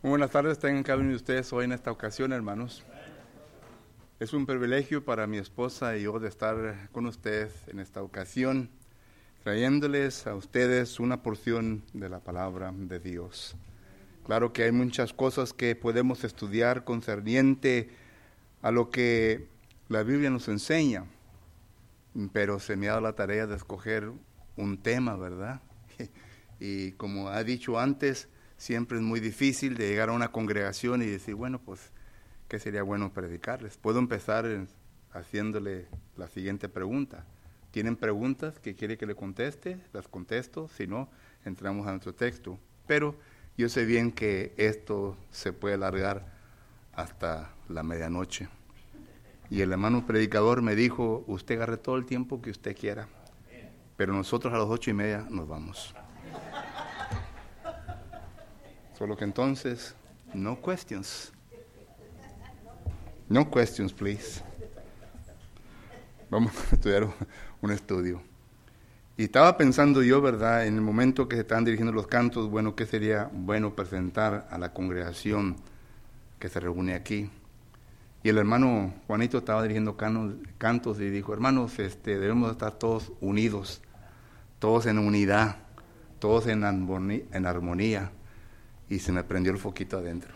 Buenas tardes, tengan cada uno de ustedes hoy en esta ocasión, hermanos. Es un privilegio para mi esposa y yo de estar con ustedes en esta ocasión, trayéndoles a ustedes una porción de la palabra de Dios. Claro que hay muchas cosas que podemos estudiar concerniente a lo que la Biblia nos enseña, pero se me ha dado la tarea de escoger un tema, ¿verdad? Y como ha dicho antes, siempre es muy difícil de llegar a una congregación y decir, bueno, pues, ¿qué sería bueno predicarles? Puedo empezar haciéndole la siguiente pregunta. ¿Tienen preguntas que quiere que le conteste? Las contesto, si no, entramos a nuestro texto. Pero yo sé bien que esto se puede alargar hasta la medianoche. Y el hermano predicador me dijo, usted agarre todo el tiempo que usted quiera, pero nosotros a las ocho y media nos vamos. Solo que entonces, no questions. No questions, please. Vamos a estudiar un estudio. Y estaba pensando yo, ¿verdad?, en el momento que se estaban dirigiendo los cantos, bueno, ¿qué sería bueno presentar a la congregación que se reúne aquí? Y el hermano Juanito estaba dirigiendo cantos y dijo, hermanos, este, debemos estar todos unidos, todos en unidad, todos en armonía y se me prendió el foquito adentro.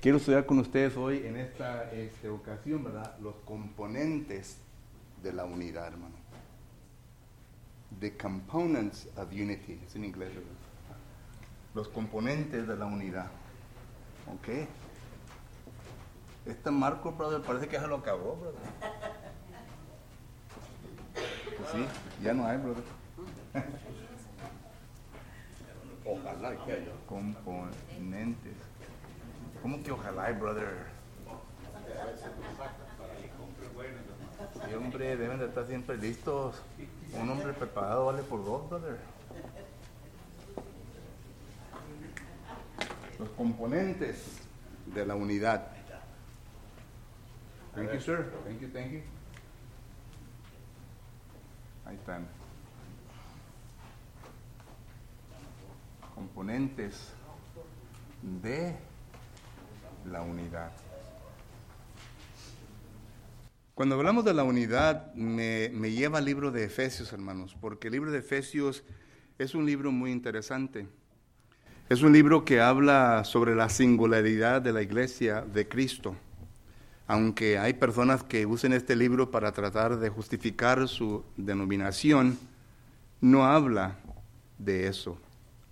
Quiero estudiar con ustedes hoy en esta este, ocasión, ¿verdad? Los componentes de la unidad, hermano. The components of unity, es en inglés, ¿verdad? Los componentes de la unidad. ¿Ok? Este Marco, brother, parece que ya lo acabó, brother. Sí, ya no hay, brother. Ojalá que haya componentes. ¿Cómo que ojalá, brother? Sí, hombre, deben de estar siempre listos. Un hombre preparado vale por dos, brother. Los componentes de la unidad. Thank you, sir. Thank you, thank you. Ahí están. Componentes de la unidad. Cuando hablamos de la unidad, me, lleva al libro de Efesios, hermanos, porque el libro de Efesios es un libro muy interesante. Es un libro que habla sobre la singularidad de la iglesia de Cristo. Aunque hay personas que usen este libro para tratar de justificar su denominación, no habla de eso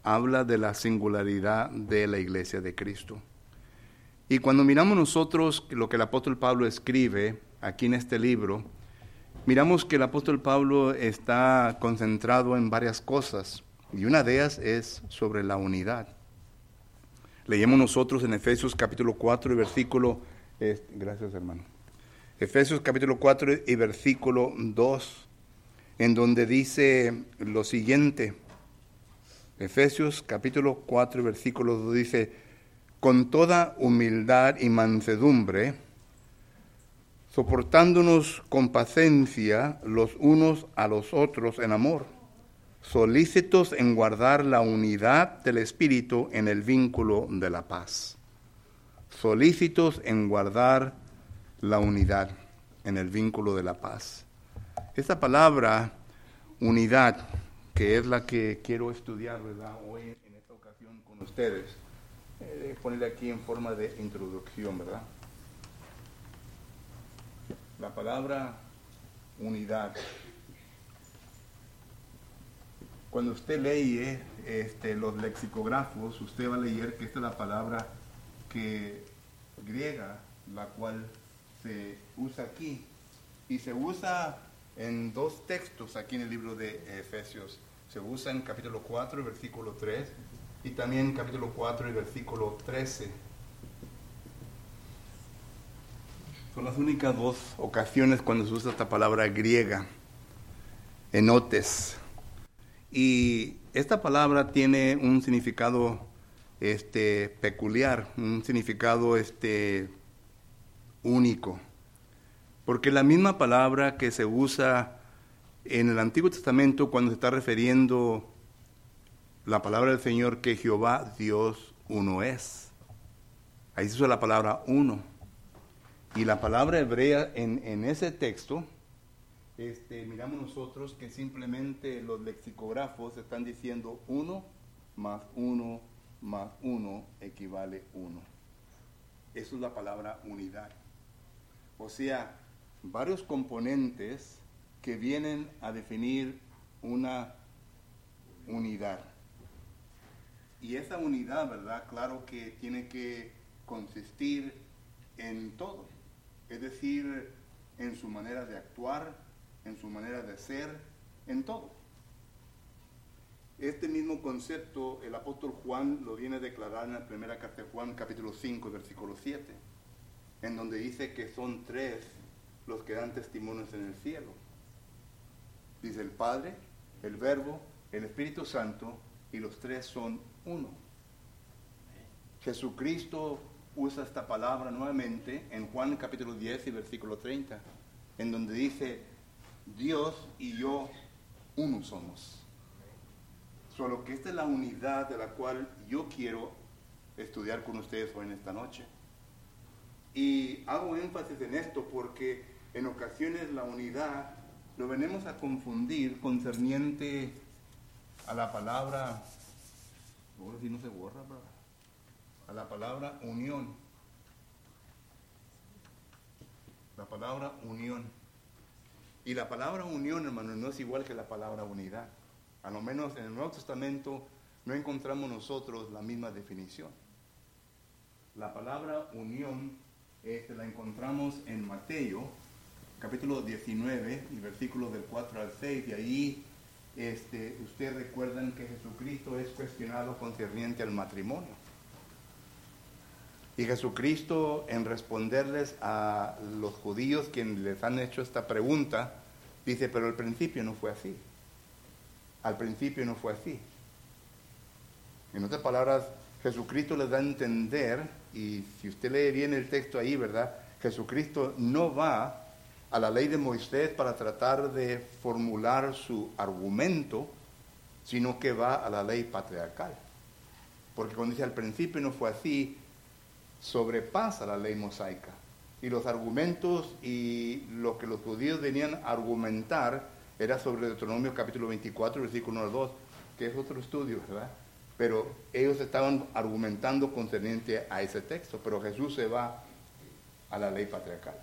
habla de la singularidad de la iglesia de Cristo. Y cuando miramos nosotros lo que el apóstol Pablo escribe aquí en este libro, miramos que el apóstol Pablo está concentrado en varias cosas y una de ellas es sobre la unidad. Leemos nosotros en Efesios capítulo 4 y versículo, gracias hermano, Efesios capítulo 4 y versículo 2, en donde dice lo siguiente, Efesios capítulo 4, versículo 2 dice, con toda humildad y mansedumbre, soportándonos con paciencia los unos a los otros en amor, solícitos en guardar la unidad del Espíritu en el vínculo de la paz. Solícitos en guardar la unidad en el vínculo de la paz. Esta palabra, unidad, que es la que quiero estudiar ¿verdad? hoy en esta ocasión con ustedes. Eh, ponerle aquí en forma de introducción, ¿verdad? La palabra unidad. Cuando usted lee este, los lexicógrafos, usted va a leer que esta es la palabra que griega, la cual se usa aquí. Y se usa en dos textos aquí en el libro de Efesios. Se usa en capítulo 4, versículo 3 y también en capítulo 4 y versículo 13. Son las únicas dos ocasiones cuando se usa esta palabra griega, enotes. Y esta palabra tiene un significado este, peculiar, un significado este, único. Porque la misma palabra que se usa en el Antiguo Testamento, cuando se está refiriendo la palabra del Señor, que Jehová Dios uno es. Ahí se usa la palabra uno. Y la palabra hebrea en, ese texto, este, miramos nosotros que simplemente los lexicógrafos están diciendo uno más uno más uno equivale uno. Eso es la palabra unidad. O sea, varios componentes que vienen a definir una unidad. Y esa unidad, ¿verdad? Claro que tiene que consistir en todo. Es decir, en su manera de actuar, en su manera de ser, en todo. Este mismo concepto el apóstol Juan lo viene a declarar en la primera carta de Juan, capítulo 5, versículo 7, en donde dice que son tres los que dan testimonios en el cielo. Dice el Padre, el Verbo, el Espíritu Santo, y los tres son uno. Jesucristo usa esta palabra nuevamente en Juan capítulo 10 y versículo 30, en donde dice, Dios y yo uno somos. Solo que esta es la unidad de la cual yo quiero estudiar con ustedes hoy en esta noche. Y hago énfasis en esto porque en ocasiones la unidad lo venimos a confundir concerniente a la palabra, ahora no se borra, a la palabra unión. La palabra unión. Y la palabra unión, hermano, no es igual que la palabra unidad. A lo menos en el Nuevo Testamento no encontramos nosotros la misma definición. La palabra unión este, la encontramos en Mateo, capítulo 19, y versículos del 4 al 6, y ahí este, ustedes recuerdan que Jesucristo es cuestionado concerniente al matrimonio. Y Jesucristo, en responderles a los judíos quienes les han hecho esta pregunta, dice, pero al principio no fue así. Al principio no fue así. En otras palabras, Jesucristo les da a entender, y si usted lee bien el texto ahí, ¿verdad? Jesucristo no va a la ley de Moisés para tratar de formular su argumento, sino que va a la ley patriarcal. Porque cuando dice al principio no fue así, sobrepasa la ley mosaica. Y los argumentos y lo que los judíos venían a argumentar era sobre Deuteronomio capítulo 24, versículo 1 al 2, que es otro estudio, ¿verdad? Pero ellos estaban argumentando concerniente a ese texto, pero Jesús se va a la ley patriarcal.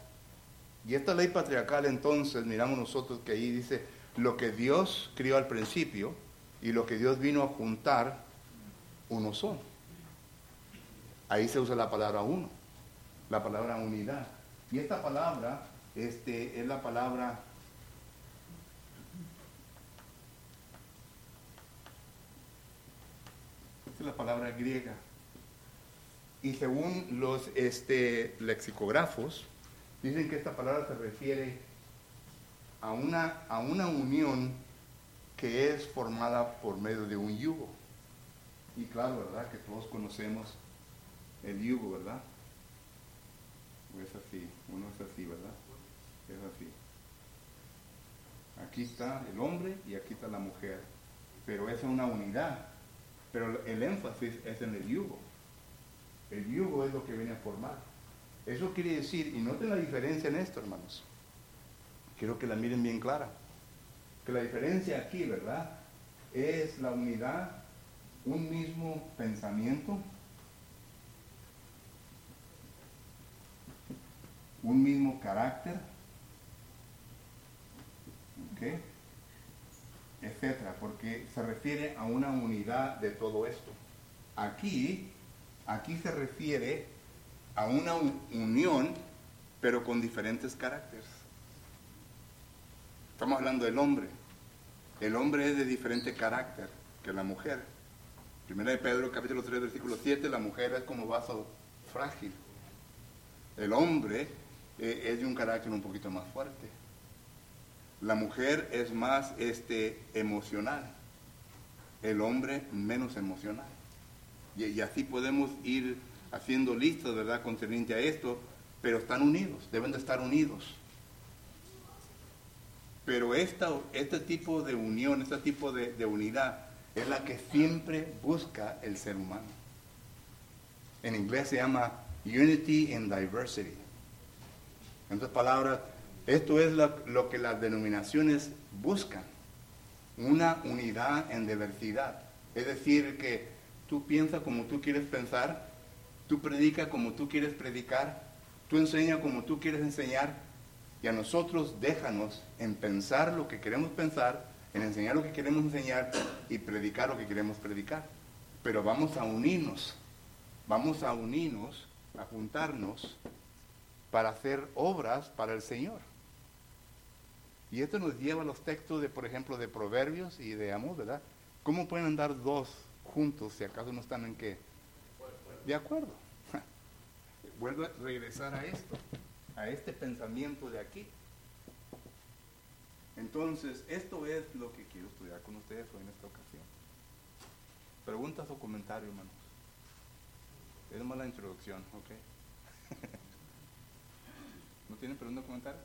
Y esta ley patriarcal entonces, miramos nosotros que ahí dice, lo que Dios crió al principio y lo que Dios vino a juntar, uno son. Ahí se usa la palabra uno, la palabra unidad. Y esta palabra este, es la palabra esta es la palabra griega. Y según los este, lexicógrafos, dicen que esta palabra se refiere a una, a una unión que es formada por medio de un yugo. Y claro, ¿verdad? Que todos conocemos el yugo, ¿verdad? Es así, uno es así, ¿verdad? Es así. Aquí está el hombre y aquí está la mujer. Pero es una unidad. Pero el énfasis es en el yugo. El yugo es lo que viene a formar. Eso quiere decir, y noten la diferencia en esto, hermanos. Quiero que la miren bien clara. Que la diferencia aquí, ¿verdad? Es la unidad, un mismo pensamiento, un mismo carácter, ¿ok? etcétera, porque se refiere a una unidad de todo esto. Aquí, aquí se refiere a una unión, pero con diferentes caracteres. Estamos hablando del hombre. El hombre es de diferente carácter que la mujer. Primera de Pedro, capítulo 3, versículo 7, la mujer es como vaso frágil. El hombre eh, es de un carácter un poquito más fuerte. La mujer es más este, emocional, el hombre menos emocional. Y, así podemos ir haciendo listas, ¿verdad?, concerniente a esto, pero están unidos, deben de estar unidos. Pero esta, este tipo de unión, este tipo de, unidad, es la que siempre busca el ser humano. En inglés se llama Unity in Diversity. En otras palabras, esto es lo, lo que las denominaciones buscan, una unidad en diversidad. Es decir, que tú piensas como tú quieres pensar, tú predicas como tú quieres predicar, tú enseñas como tú quieres enseñar, y a nosotros déjanos en pensar lo que queremos pensar, en enseñar lo que queremos enseñar y predicar lo que queremos predicar. Pero vamos a unirnos, vamos a unirnos, a juntarnos para hacer obras para el Señor. Y esto nos lleva a los textos de, por ejemplo, de Proverbios y de Amor, ¿verdad? ¿Cómo pueden andar dos juntos si acaso no están en qué? De acuerdo. Vuelvo a regresar a esto, a este pensamiento de aquí. Entonces, esto es lo que quiero estudiar con ustedes hoy en esta ocasión. Preguntas o comentarios, hermanos. Es más la introducción, ¿ok? ¿No tienen preguntas o comentarios?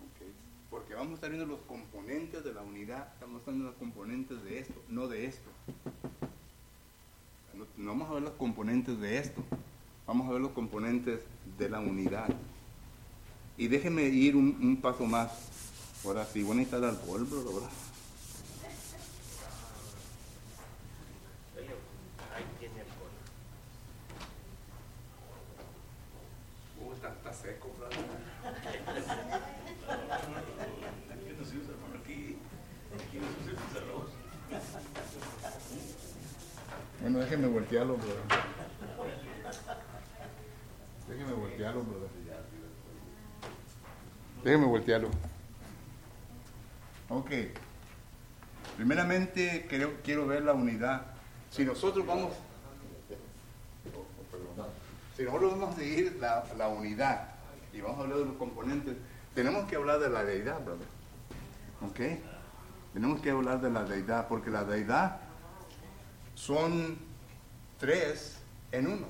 Ok. Porque vamos a estar viendo los componentes de la unidad, estamos viendo los componentes de esto, no de esto. No, vamos a ver los componentes de esto, vamos a ver los componentes de la unidad. Y déjenme ir un, un paso más. Ahora sí, voy a necesitar alcohol, bro, ¿verdad? Ahí tiene alcohol. Uh, está, está seco, brother. Aquí no se usa, hermano, aquí, aquí no se usa el arroz. Bueno, déjenme voltearlo, brother. Déjenme voltearlo, brother. Déjenme voltearlo. Ok. Primeramente, quiero, quiero ver la unidad. Si nosotros vamos... Si nosotros vamos a seguir la, la unidad y vamos a hablar de los componentes, tenemos que hablar de la deidad, brother. ¿Ok? Tenemos que hablar de la deidad, porque la deidad son tres en uno.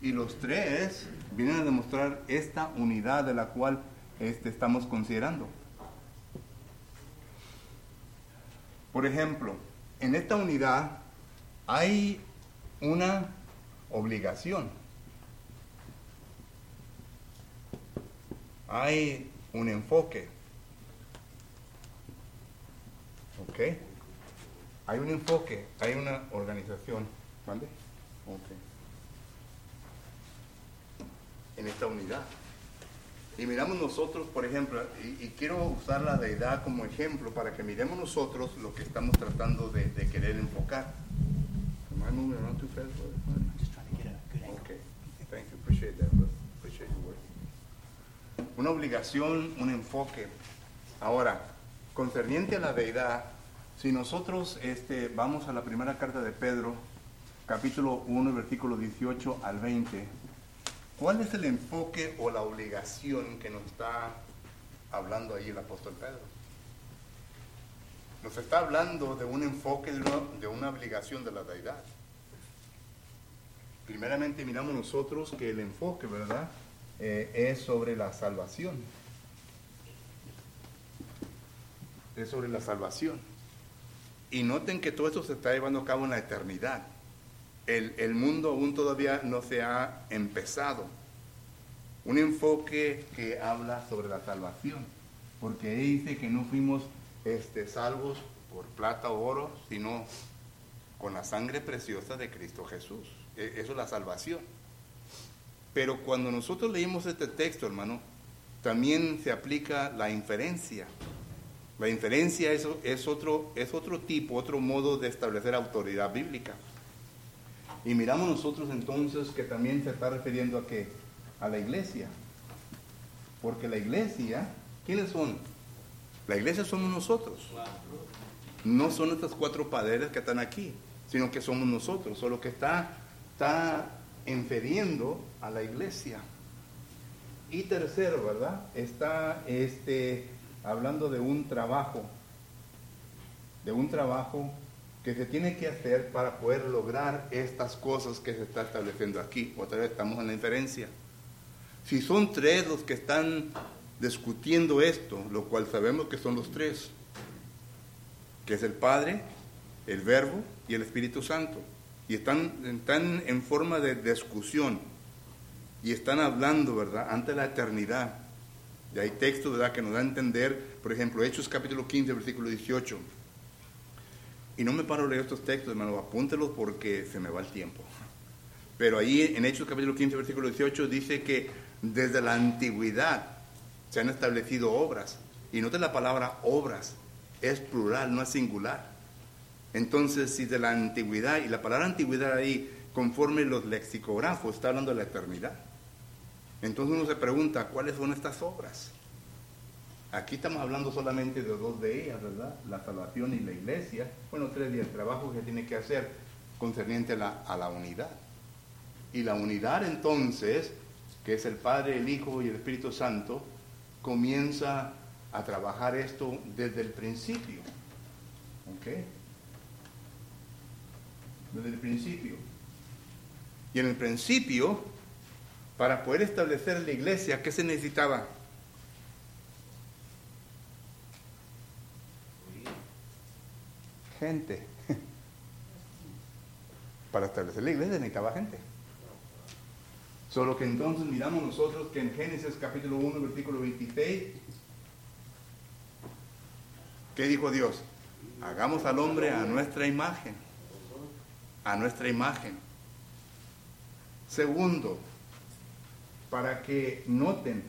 Y los tres vienen a demostrar esta unidad de la cual este, estamos considerando. Por ejemplo, en esta unidad hay una obligación. Hay un enfoque. ¿Ok? Hay un enfoque, hay una organización. ¿Mande? Ok. En esta unidad. Y miramos nosotros, por ejemplo, y, y quiero usar la deidad como ejemplo para que miremos nosotros lo que estamos tratando de, de querer enfocar. Am I moving around too fast, brother? Just trying to get a good angle. Okay, thank you, appreciate that, brother. Appreciate your work. Una obligación, un enfoque. Ahora, concerniente a la deidad, si nosotros este, vamos a la primera carta de Pedro, capítulo 1, versículo 18 al 20, ¿cuál es el enfoque o la obligación que nos está hablando ahí el apóstol Pedro? Nos está hablando de un enfoque, de una, obligación de la deidad. Primeramente miramos nosotros que el enfoque, ¿verdad? Eh, es sobre la salvación. Es sobre la salvación. Y noten que todo esto se está llevando a cabo en la eternidad. El, el mundo aún todavía no se ha empezado. Un enfoque que habla sobre la salvación. Porque dice que no fuimos este, salvos por plata o oro, sino con la sangre preciosa de Cristo Jesús. E- Eso es la salvación. Pero cuando nosotros leímos este texto, hermano, también se aplica la inferencia. La inferencia es, es, otro, es otro tipo, otro modo de establecer autoridad bíblica. Y miramos nosotros entonces que también se está refiriendo a qué? A la iglesia. Porque la iglesia, ¿quiénes son? La iglesia somos nosotros. No son estas cuatro paredes que están aquí, sino que somos nosotros. Solo que está, está inferiendo a la iglesia. Y tercero, ¿verdad? Está este, hablando de un trabajo, de un trabajo que se tiene que hacer para poder lograr estas cosas que se está estableciendo aquí. Otra vez estamos en la inferencia. Si son tres los que están discutiendo esto, lo cual sabemos que son los tres, que es el Padre, el Verbo y el Espíritu Santo. y están, están en forma de discusión y están hablando, ¿verdad?, ante la eternidad. Y hay textos, ¿verdad?, que nos da a entender, por ejemplo, Hechos capítulo 15, versículo 18. Y no me paro a leer estos textos, hermano, apúntelos porque se me va el tiempo. Pero ahí en Hechos capítulo 15, versículo 18 dice que desde la antigüedad se han establecido obras. Y note la palabra obras, es plural, no es singular. Entonces, si de la antigüedad, y la palabra antigüedad ahí, conforme los lexicógrafos, está hablando de la eternidad. Entonces uno se pregunta, ¿cuáles son estas obras? Aquí estamos hablando solamente de dos de ellas, ¿verdad? La salvación y la iglesia. Bueno, tres días, el trabajo que tiene que hacer concerniente a la, a la unidad. Y la unidad entonces, que es el Padre, el Hijo y el Espíritu Santo, comienza a trabajar esto desde el principio. ¿Ok? Desde el principio. Y en el principio, para poder establecer la iglesia, ¿qué se necesitaba? Gente. Para establecer la iglesia necesitaba gente. Solo que entonces miramos nosotros que en Génesis capítulo 1, versículo 26, ¿qué dijo Dios? Hagamos al hombre a nuestra imagen. A nuestra imagen. Segundo, para que noten,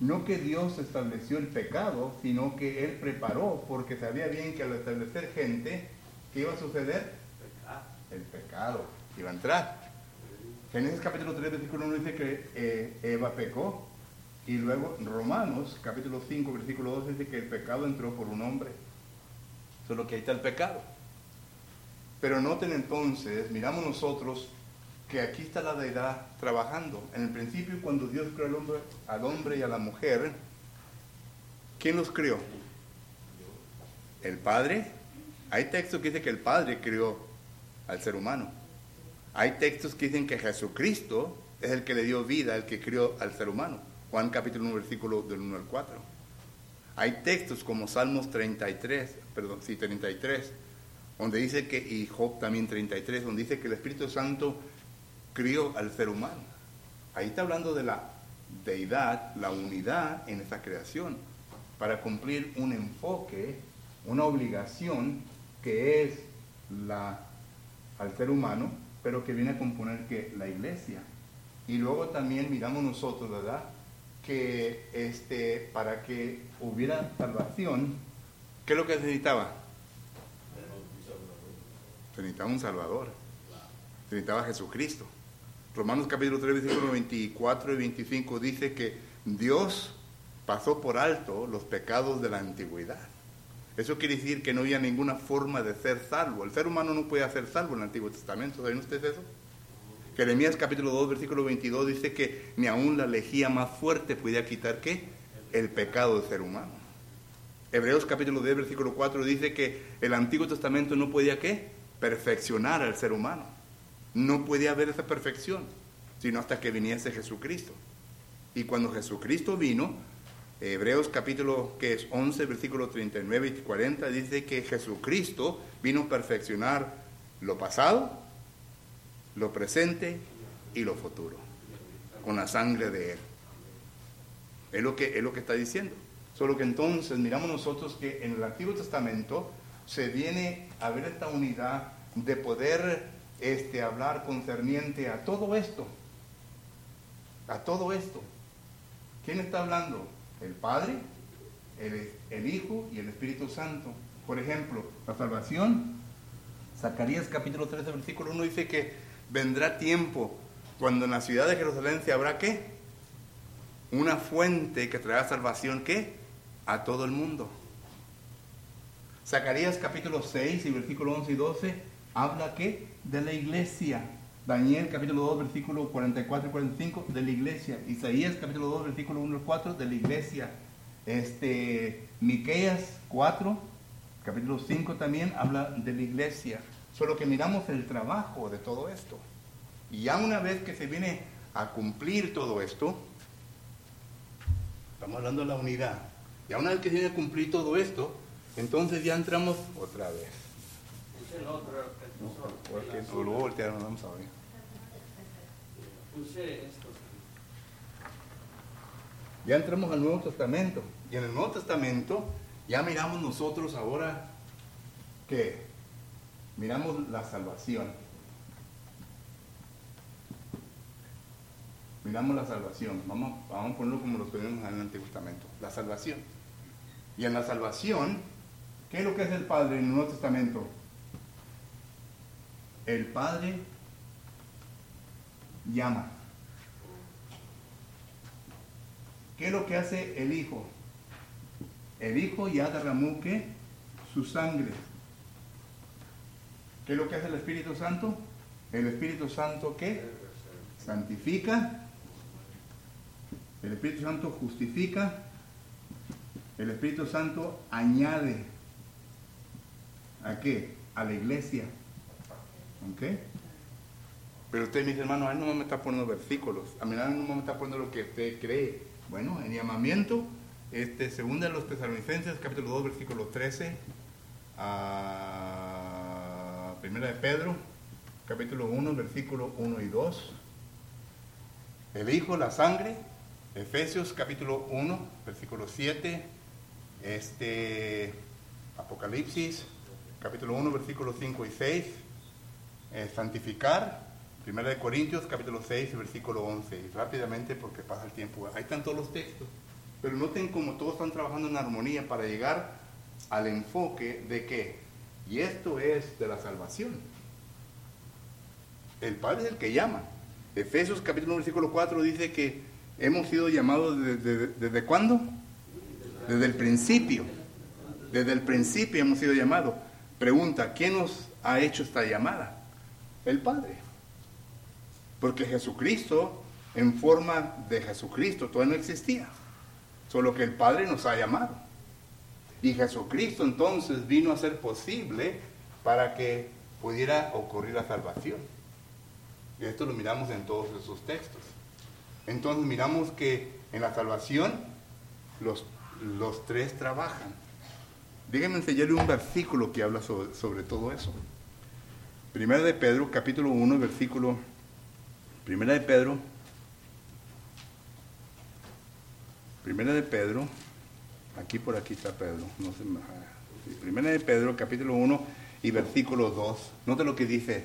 no que Dios estableció el pecado, sino que Él preparó, porque sabía bien que al establecer gente, ¿qué iba a suceder? El pecado iba a entrar. Génesis capítulo 3, versículo 1 dice que eh, Eva pecó, y luego Romanos capítulo 5, versículo 2 dice que el pecado entró por un hombre. Solo que ahí está el pecado. Pero noten entonces, miramos nosotros que aquí está la deidad trabajando. En el principio, cuando Dios creó al hombre, al hombre y a la mujer, ¿quién los creó? El Padre. Hay textos que dicen que el Padre creó al ser humano. Hay textos que dicen que Jesucristo es el que le dio vida, el que crió al ser humano. Juan capítulo 1, versículo del 1 al 4. Hay textos como Salmos 33, perdón, sí, 33, donde dice que, y Job también 33, donde dice que el Espíritu Santo crió al ser humano. Ahí está hablando de la deidad, la unidad en esa creación, para cumplir un enfoque, una obligación que es la al ser humano, pero que viene a componer que la iglesia. Y luego también miramos nosotros, ¿verdad? Que este, para que hubiera salvación, ¿qué es lo que necesitaba? Se necesitaba un Salvador. Se necesitaba Jesucristo. Romanos capítulo 3, versículos 24 y 25 dice que Dios pasó por alto los pecados de la antigüedad. Eso quiere decir que no había ninguna forma de ser salvo. El ser humano no puede ser salvo en el Antiguo Testamento. ¿Saben ustedes eso? Jeremías capítulo 2, versículo 22 dice que ni aún la lejía más fuerte podía quitar qué? El pecado del ser humano. Hebreos capítulo 10, versículo 4 dice que el Antiguo Testamento no podía qué? Perfeccionar al ser humano. No podía haber esa perfección, sino hasta que viniese Jesucristo. Y cuando Jesucristo vino, Hebreos capítulo que es 11, versículo 39 y 40 dice que Jesucristo vino a perfeccionar lo pasado, lo presente y lo futuro con la sangre de Él. Es lo que, es lo que está diciendo. Solo que entonces miramos nosotros que en el Antiguo Testamento se viene a ver esta unidad de poder este, hablar concerniente a todo esto. A todo esto. ¿Quién está hablando? El Padre, el, el Hijo y el Espíritu Santo. Por ejemplo, la salvación. Zacarías capítulo 13, versículo 1 dice que vendrá tiempo cuando en la ciudad de Jerusalén se habrá qué? Una fuente que traerá salvación qué? A todo el mundo. Zacarías capítulo 6 y versículo 11 y 12 habla qué? De la iglesia. Daniel capítulo 2 versículo 44 y 45 de la iglesia. Isaías capítulo 2 versículo 1 y 4 de la iglesia. Este, Miqueas 4 capítulo 5 también habla de la iglesia. Solo que miramos el trabajo de todo esto. Y ya una vez que se viene a cumplir todo esto, estamos hablando de la unidad. Ya una vez que se viene a cumplir todo esto, entonces ya entramos otra vez. Es el otro, Porque o luego voltearon, vamos a ver. Puse estos. Ya entramos al Nuevo Testamento. Y en el Nuevo Testamento ya miramos nosotros ahora que miramos la salvación. Miramos la salvación. Vamos, vamos a ponerlo como lo tenemos en el Antiguo Testamento. La salvación. Y en la salvación, ¿qué es lo que es el Padre en el Nuevo Testamento? El Padre llama. ¿Qué es lo que hace el Hijo? El Hijo ya derramó su sangre. ¿Qué es lo que hace el Espíritu Santo? El Espíritu Santo ¿qué? Santifica. El Espíritu Santo justifica. El Espíritu Santo añade. ¿A qué? A la iglesia. ¿Ok? Pero usted me dice, hermano, a él no me está poniendo versículos. A mí no me está poniendo lo que usted cree. Bueno, en llamamiento, este, segunda de los tesalonicenses, capítulo 2, versículo 13, a primera de Pedro, capítulo 1, versículo 1 y 2. El Hijo, la sangre, Efesios, capítulo 1, versículo 7, este, Apocalipsis, capítulo 1, versículos 5 y 6, eh, santificar, Primera de Corintios, capítulo 6, versículo 11. Y rápidamente, porque pasa el tiempo, ahí están todos los textos. Pero noten cómo todos están trabajando en armonía para llegar al enfoque de que, y esto es de la salvación. El Padre es el que llama. Efesios capítulo 1, versículo 4 dice que hemos sido llamados desde, desde cuándo? Desde el principio. Desde el principio hemos sido llamados. Pregunta, ¿quién nos ha hecho esta llamada? El Padre. Porque Jesucristo, en forma de Jesucristo, todavía no existía. Solo que el Padre nos ha llamado. Y Jesucristo entonces vino a ser posible para que pudiera ocurrir la salvación. Y esto lo miramos en todos esos textos. Entonces miramos que en la salvación los, los tres trabajan. Déjenme enseñarle un versículo que habla sobre, sobre todo eso. Primera de Pedro, capítulo 1, versículo Primera de Pedro. Primera de Pedro. Aquí por aquí está Pedro. No se me... Primera de Pedro, capítulo 1 y versículo 2. Note lo que dice.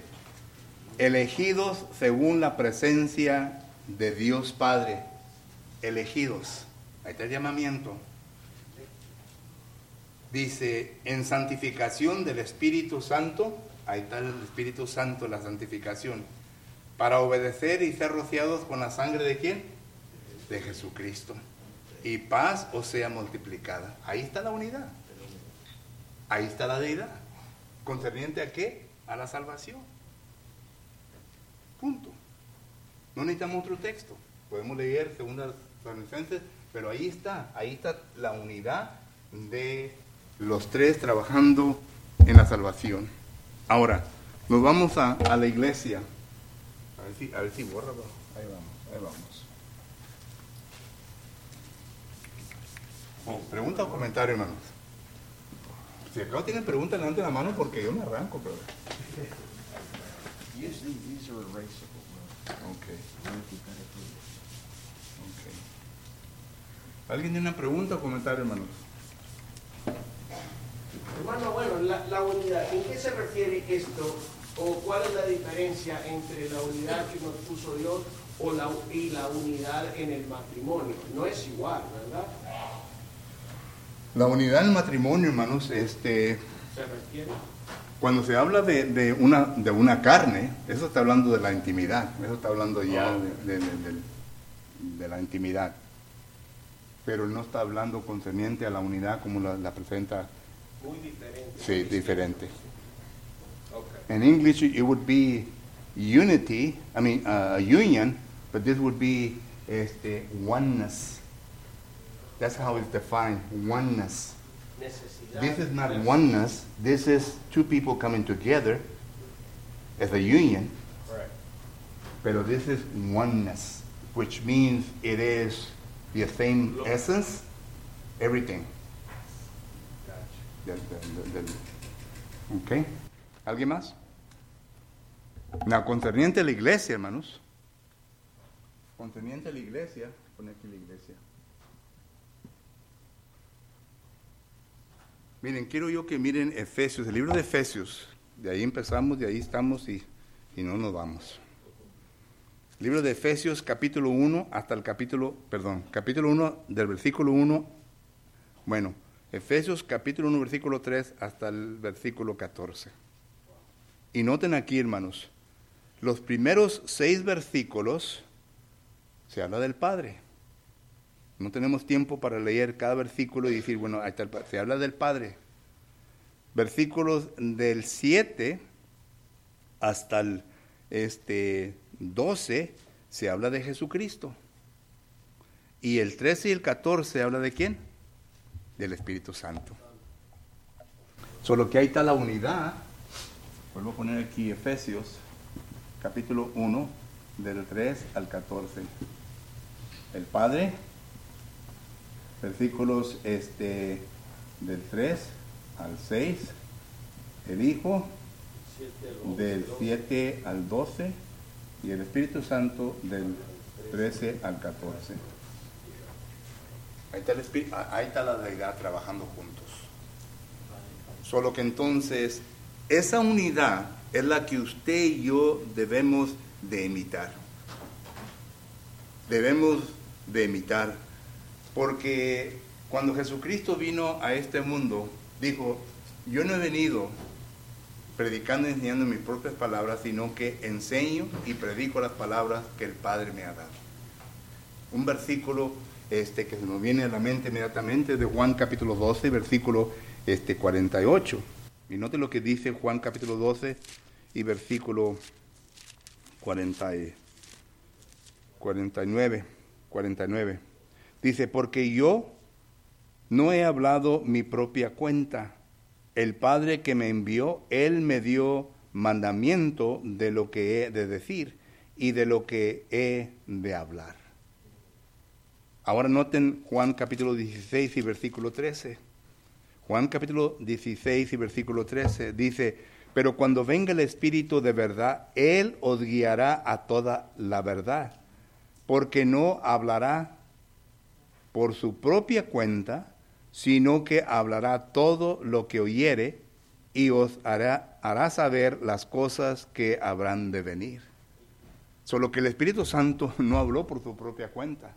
Elegidos según la presencia de Dios Padre. Elegidos. Ahí está el llamamiento. Dice, en santificación del Espíritu Santo. Ahí está el Espíritu Santo, la santificación para obedecer y ser rociados con la sangre de quién? De Jesucristo. Y paz o sea multiplicada. Ahí está la unidad. Ahí está la deidad. ¿Concerniente a qué? A la salvación. Punto. No necesitamos otro texto. Podemos leer segunda Tesalonicenses, pero ahí está, ahí está la unidad de los tres trabajando en la salvación. Ahora, nos vamos a, a la iglesia. A ver si, a ver si borra, pero ahí vamos, ahí vamos. Oh, ¿Pregunta o comentario, hermanos? Si acá tienen preguntas, delante de la mano porque yo me arranco, pero... Usually these are erasable. Ok, Well, if you got it here. ok. ¿Alguien tiene una pregunta o comentario, hermanos? Hermano, bueno, la, la unidad, ¿en qué se refiere esto? ¿O cuál es la diferencia entre la unidad que nos puso Dios o la, y la unidad en el matrimonio? No es igual, ¿verdad? La unidad en el matrimonio, hermanos, este, Se refiere. cuando se habla de, de una, de una carne, eso está hablando de la intimidad, eso está hablando ya de, de- de- la intimidad. Pero no está hablando concerniente a la unidad como la, la presenta, Muy diferente. sí, diferente. In English, it would be unity, I mean, uh, union, but this would be este, oneness. That's how it's defined, oneness. Necesidad. This is not oneness, this is two people coming together as a union, Right. pero this is oneness, which means it is the same essence, everything. Del- del- del- del- ¿Ok? ¿Alguien más? La concerniente a la iglesia, hermanos. Concerniente a la iglesia. Pone aquí la iglesia. Miren, quiero yo que miren Efesios, el libro de Efesios. De ahí empezamos, de ahí estamos y, y no nos vamos. Libro de Efesios, capítulo 1 hasta el capítulo, perdón, capítulo 1 del versículo 1, bueno, Efesios capítulo 1, versículo 3 hasta el versículo 14. Y noten aquí, hermanos, los primeros seis versículos se habla del Padre. No tenemos tiempo para leer cada versículo y decir, bueno, ahí está. Se habla del Padre. Versículos del 7 hasta el este, 12 se habla de Jesucristo. Y el 13 y el 14 habla de quién? Del Espíritu Santo. Solo que ahí está la unidad. Vuelvo a poner aquí Efesios, capítulo 1, del 3 al 14. El Padre, versículos este, del 3 al 6. El Hijo, del 7 al 12 y el Espíritu Santo del 13 al 14. Ahí está, la deidad trabajando juntos. Solo que entonces esa unidad es la que usted y yo debemos de imitar. Debemos de imitar. Porque cuando Jesucristo vino a este mundo, dijo, yo no he venido predicando y enseñando mis propias palabras, sino que enseño y predico las palabras que el Padre me ha dado. Un versículo este, que se nos viene a la mente inmediatamente de Juan capítulo 12, versículo este, 48. Y note lo que dice Juan capítulo 12 y versículo 40 49, 49. Dice, porque yo no he hablado mi propia cuenta el Padre que me envió, Él me dio mandamiento de lo que he de decir y de lo que he de hablar. Ahora noten Juan capítulo 16 y versículo 13. Juan capítulo 16 y versículo 13 dice, pero cuando venga el Espíritu de verdad, Él os guiará a toda la verdad, porque no hablará por su propia cuenta, sino que hablará todo lo que oyere y os hará, hará saber las cosas que habrán de venir. Solo que el Espíritu Santo no habló por su propia cuenta.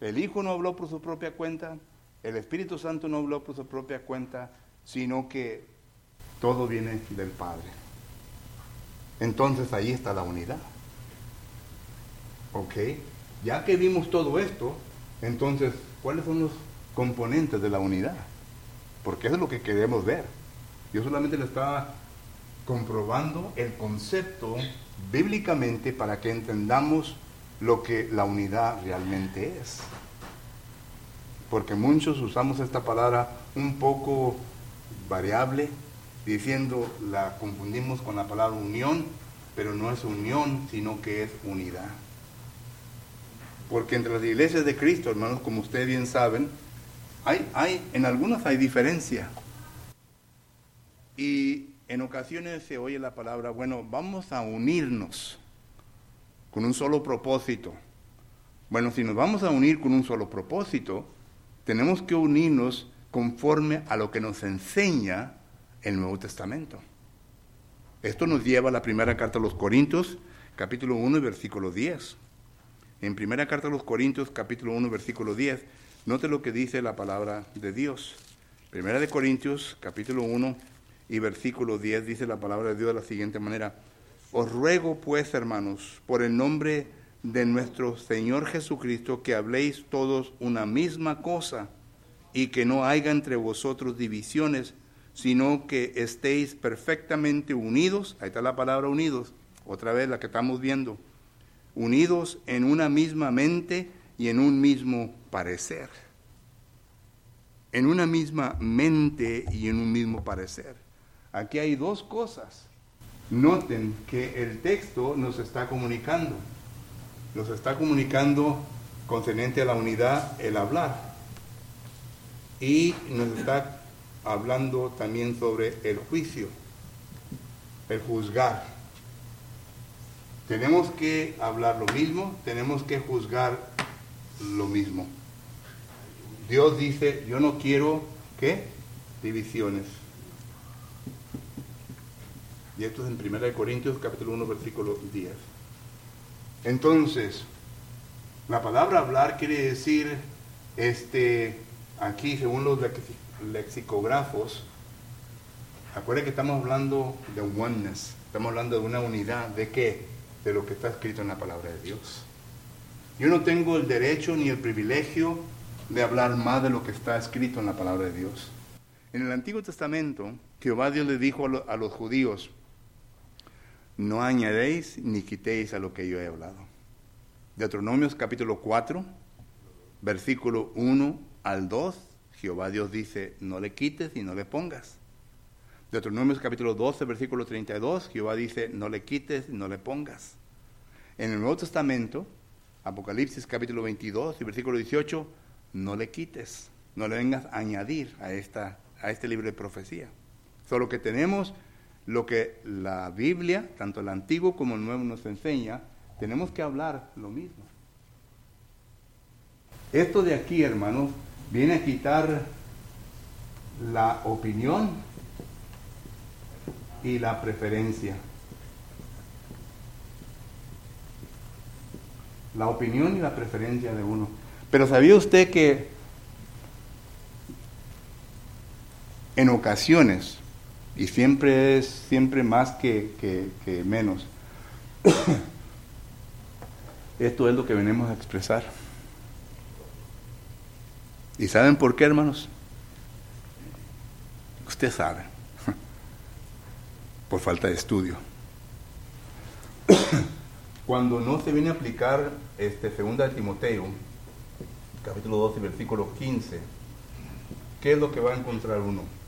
El Hijo no habló por su propia cuenta, el Espíritu Santo no habló por su propia cuenta, sino que todo viene del Padre. Entonces ahí está la unidad. ¿Ok? Ya que vimos todo esto, entonces cuáles son los componentes de la unidad, porque eso es lo que queremos ver. Yo solamente le estaba comprobando el concepto bíblicamente para que entendamos lo que la unidad realmente es. Porque muchos usamos esta palabra un poco variable, diciendo la confundimos con la palabra unión, pero no es unión, sino que es unidad. Porque entre las iglesias de Cristo, hermanos, como ustedes bien saben, hay, hay, en algunas hay diferencia. Y en ocasiones se oye la palabra, bueno, vamos a unirnos con un solo propósito. Bueno, si nos vamos a unir con un solo propósito, tenemos que unirnos conforme a lo que nos enseña el Nuevo Testamento. Esto nos lleva a la primera carta a los Corintios, capítulo 1 y versículo 10. En primera carta a los Corintios, capítulo 1, versículo 10, note lo que dice la palabra de Dios. Primera de Corintios, capítulo 1 y versículo 10, dice la palabra de Dios de la siguiente manera. Os ruego pues, hermanos, por el nombre de nuestro Señor Jesucristo, que habléis todos una misma cosa y que no haya entre vosotros divisiones, sino que estéis perfectamente unidos, ahí está la palabra unidos, otra vez la que estamos viendo, unidos en una misma mente y en un mismo parecer. En una misma mente y en un mismo parecer. Aquí hay dos cosas. Noten que el texto nos está comunicando. Nos está comunicando concerniente a la unidad, el hablar. Y nos está hablando también sobre el juicio. el juzgar. Tenemos que hablar lo mismo, tenemos que juzgar lo mismo. Dios dice, yo no quiero, ¿qué? Divisiones. Y esto es en 1 Corintios capítulo 1 versículo 10. Entonces, la palabra hablar quiere decir, este, aquí según los lexicógrafos, acuérdense que estamos hablando de oneness, estamos hablando de una unidad, ¿de qué? De lo que está escrito en la palabra de Dios. Yo no tengo el derecho ni el privilegio de hablar más de lo que está escrito en la palabra de Dios. En el Antiguo Testamento, Jehová Dios le dijo a, los judíos, no añadéis ni quitéis a lo que yo he hablado. Deuteronomios capítulo 4, versículo 1 al 2, Jehová Dios dice, no le quites y no le pongas. Deuteronomios capítulo 12, versículo 32, Jehová dice, no le quites y no le pongas. En el Nuevo Testamento, Apocalipsis capítulo 22 y versículo 18, no le quites, no le vengas a añadir a, esta, a este libro de profecía. Solo que tenemos lo que la Biblia, tanto el Antiguo como el Nuevo, nos enseña, tenemos que hablar lo mismo. Esto de aquí, hermanos, viene a quitar la opinión y la preferencia. La opinión y la preferencia de uno. Pero ¿sabía usted que en ocasiones y siempre es siempre más que, menos. Esto es lo que venimos a expresar. ¿Y saben por qué, hermanos? Usted sabe. Por falta de estudio. Cuando no se viene a aplicar este segunda de Timoteo, capítulo 12, versículo 15, ¿qué es lo que va a encontrar uno?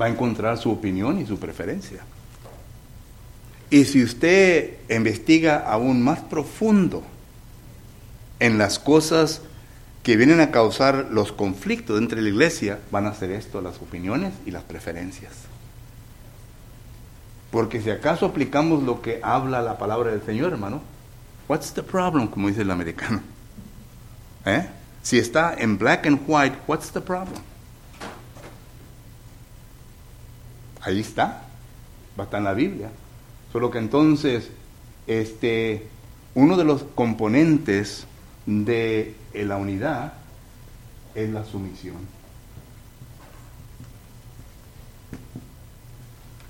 Va a encontrar su opinión y su preferencia. Y si usted investiga aún más profundo en las cosas que vienen a causar los conflictos entre la iglesia, van a ser esto, las opiniones y las preferencias. Porque si acaso aplicamos lo que habla la palabra del Señor, hermano, what's the problem, como dice el americano? ¿Eh? Si está en black and white, what's the problem? Ahí está, va a estar en la Biblia. Solo que entonces, este, uno de los componentes de la unidad es la sumisión.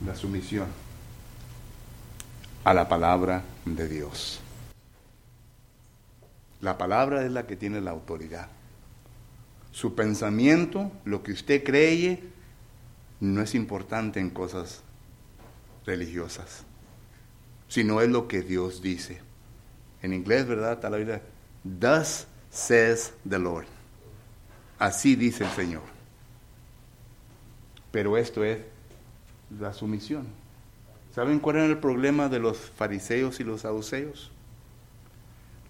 La sumisión a la palabra de Dios. La palabra es la que tiene la autoridad. Su pensamiento, lo que usted cree, no es importante en cosas religiosas, sino es lo que Dios dice. En inglés, ¿verdad? Está la Biblia. Thus says the Lord. Así dice el Señor. Pero esto es la sumisión. ¿Saben cuál era el problema de los fariseos y los saduceos?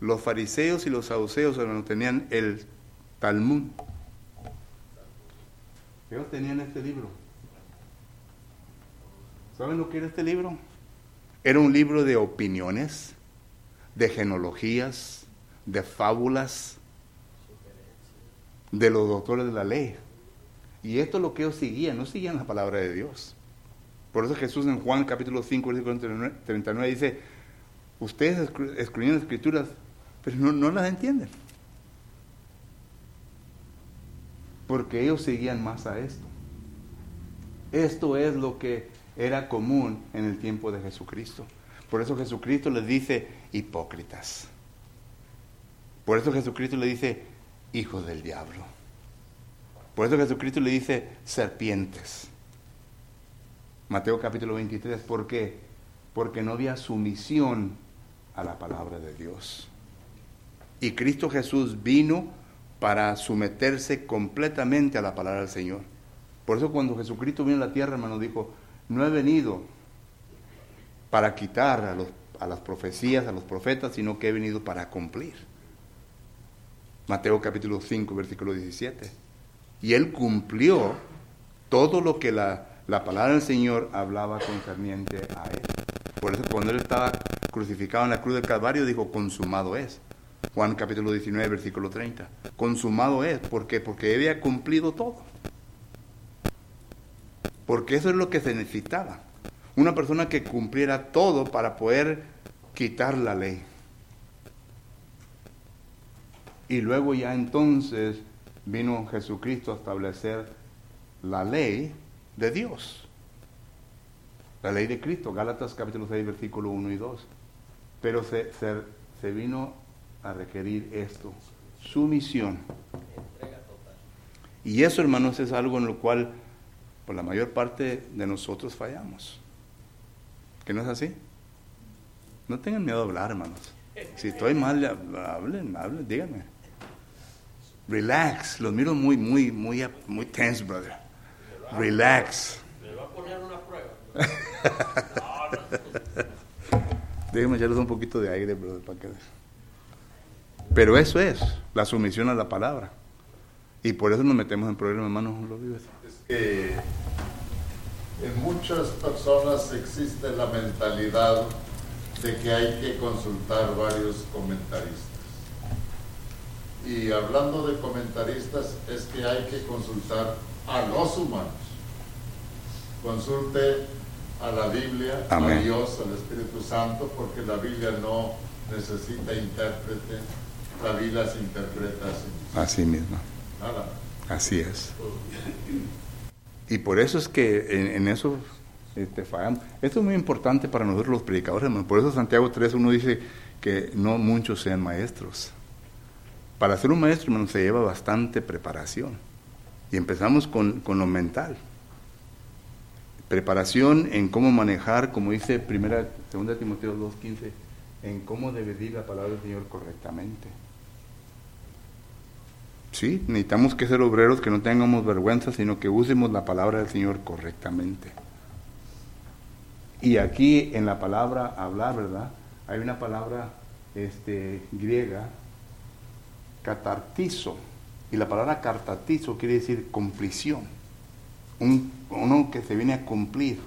Los fariseos y los saduceos hermano, tenían el Talmud. Ellos tenían este libro. ¿Saben lo que era este libro? Era un libro de opiniones, de genealogías, de fábulas, de los doctores de la ley. Y esto es lo que ellos seguían, no seguían la palabra de Dios. Por eso Jesús en Juan capítulo 5, versículo 39 dice, ustedes escriben escrituras, pero no, no las entienden. Porque ellos seguían más a esto. Esto es lo que era común en el tiempo de Jesucristo. Por eso Jesucristo les dice hipócritas. Por eso Jesucristo le dice hijos del diablo. Por eso Jesucristo le dice serpientes. Mateo capítulo 23, ¿por qué? Porque no había sumisión a la palabra de Dios. Y Cristo Jesús vino para someterse completamente a la palabra del Señor. Por eso cuando Jesucristo vino a la tierra, hermano, dijo, no he venido para quitar a, los, a las profecías, a los profetas, sino que he venido para cumplir. Mateo capítulo 5, versículo 17. Y él cumplió todo lo que la, la palabra del Señor hablaba concerniente a Él. Por eso cuando Él estaba crucificado en la cruz del Calvario dijo, consumado es. Juan capítulo 19, versículo 30. Consumado es. ¿Por qué? Porque había cumplido todo. Porque eso es lo que se necesitaba. Una persona que cumpliera todo para poder quitar la ley. Y luego ya entonces vino Jesucristo a establecer la ley de Dios. La ley de Cristo, Gálatas capítulo 6, versículo 1 y 2. Pero se, se, vino a requerir esto, sumisión. Y eso, hermanos, es algo en lo cual por la mayor parte de nosotros fallamos. ¿Que no es así? No tengan miedo de hablar, hermanos. Si estoy mal, hablen, hablen, díganme. Relax, los miro muy, muy, muy, muy tense, brother. Relax. Me va a poner una prueba. Déjenme echarles un poquito de aire, brother, para que... Pero eso es la sumisión a la palabra. Y por eso nos metemos en problemas, hermanos. ¿lo vives? Que en muchas personas existe la mentalidad de que hay que consultar varios comentaristas. Y hablando de comentaristas, es que hay que consultar a los humanos. Consulte a la Biblia, Amén. a Dios, al Espíritu Santo, porque la Biblia no necesita intérprete, la Biblia se interpreta así. Así mismo. Nada. Así es. Y por eso es que en, eso este, fallamos. Esto es muy importante para nosotros los predicadores, hermano. Por eso Santiago 3.1 dice que no muchos sean maestros. Para ser un maestro, hermano, se lleva bastante preparación. Y empezamos con, con lo mental. Preparación en cómo manejar, como dice primera, segunda Timoteo 2.15, en cómo decir la palabra del Señor correctamente. Sí, necesitamos que ser obreros que no tengamos vergüenza, sino que usemos la palabra del Señor correctamente. Y aquí en la palabra hablar, ¿verdad? Hay una palabra este, griega, catartizo. Y la palabra catartizo quiere decir cumplición. Un, uno que se viene a cumplir.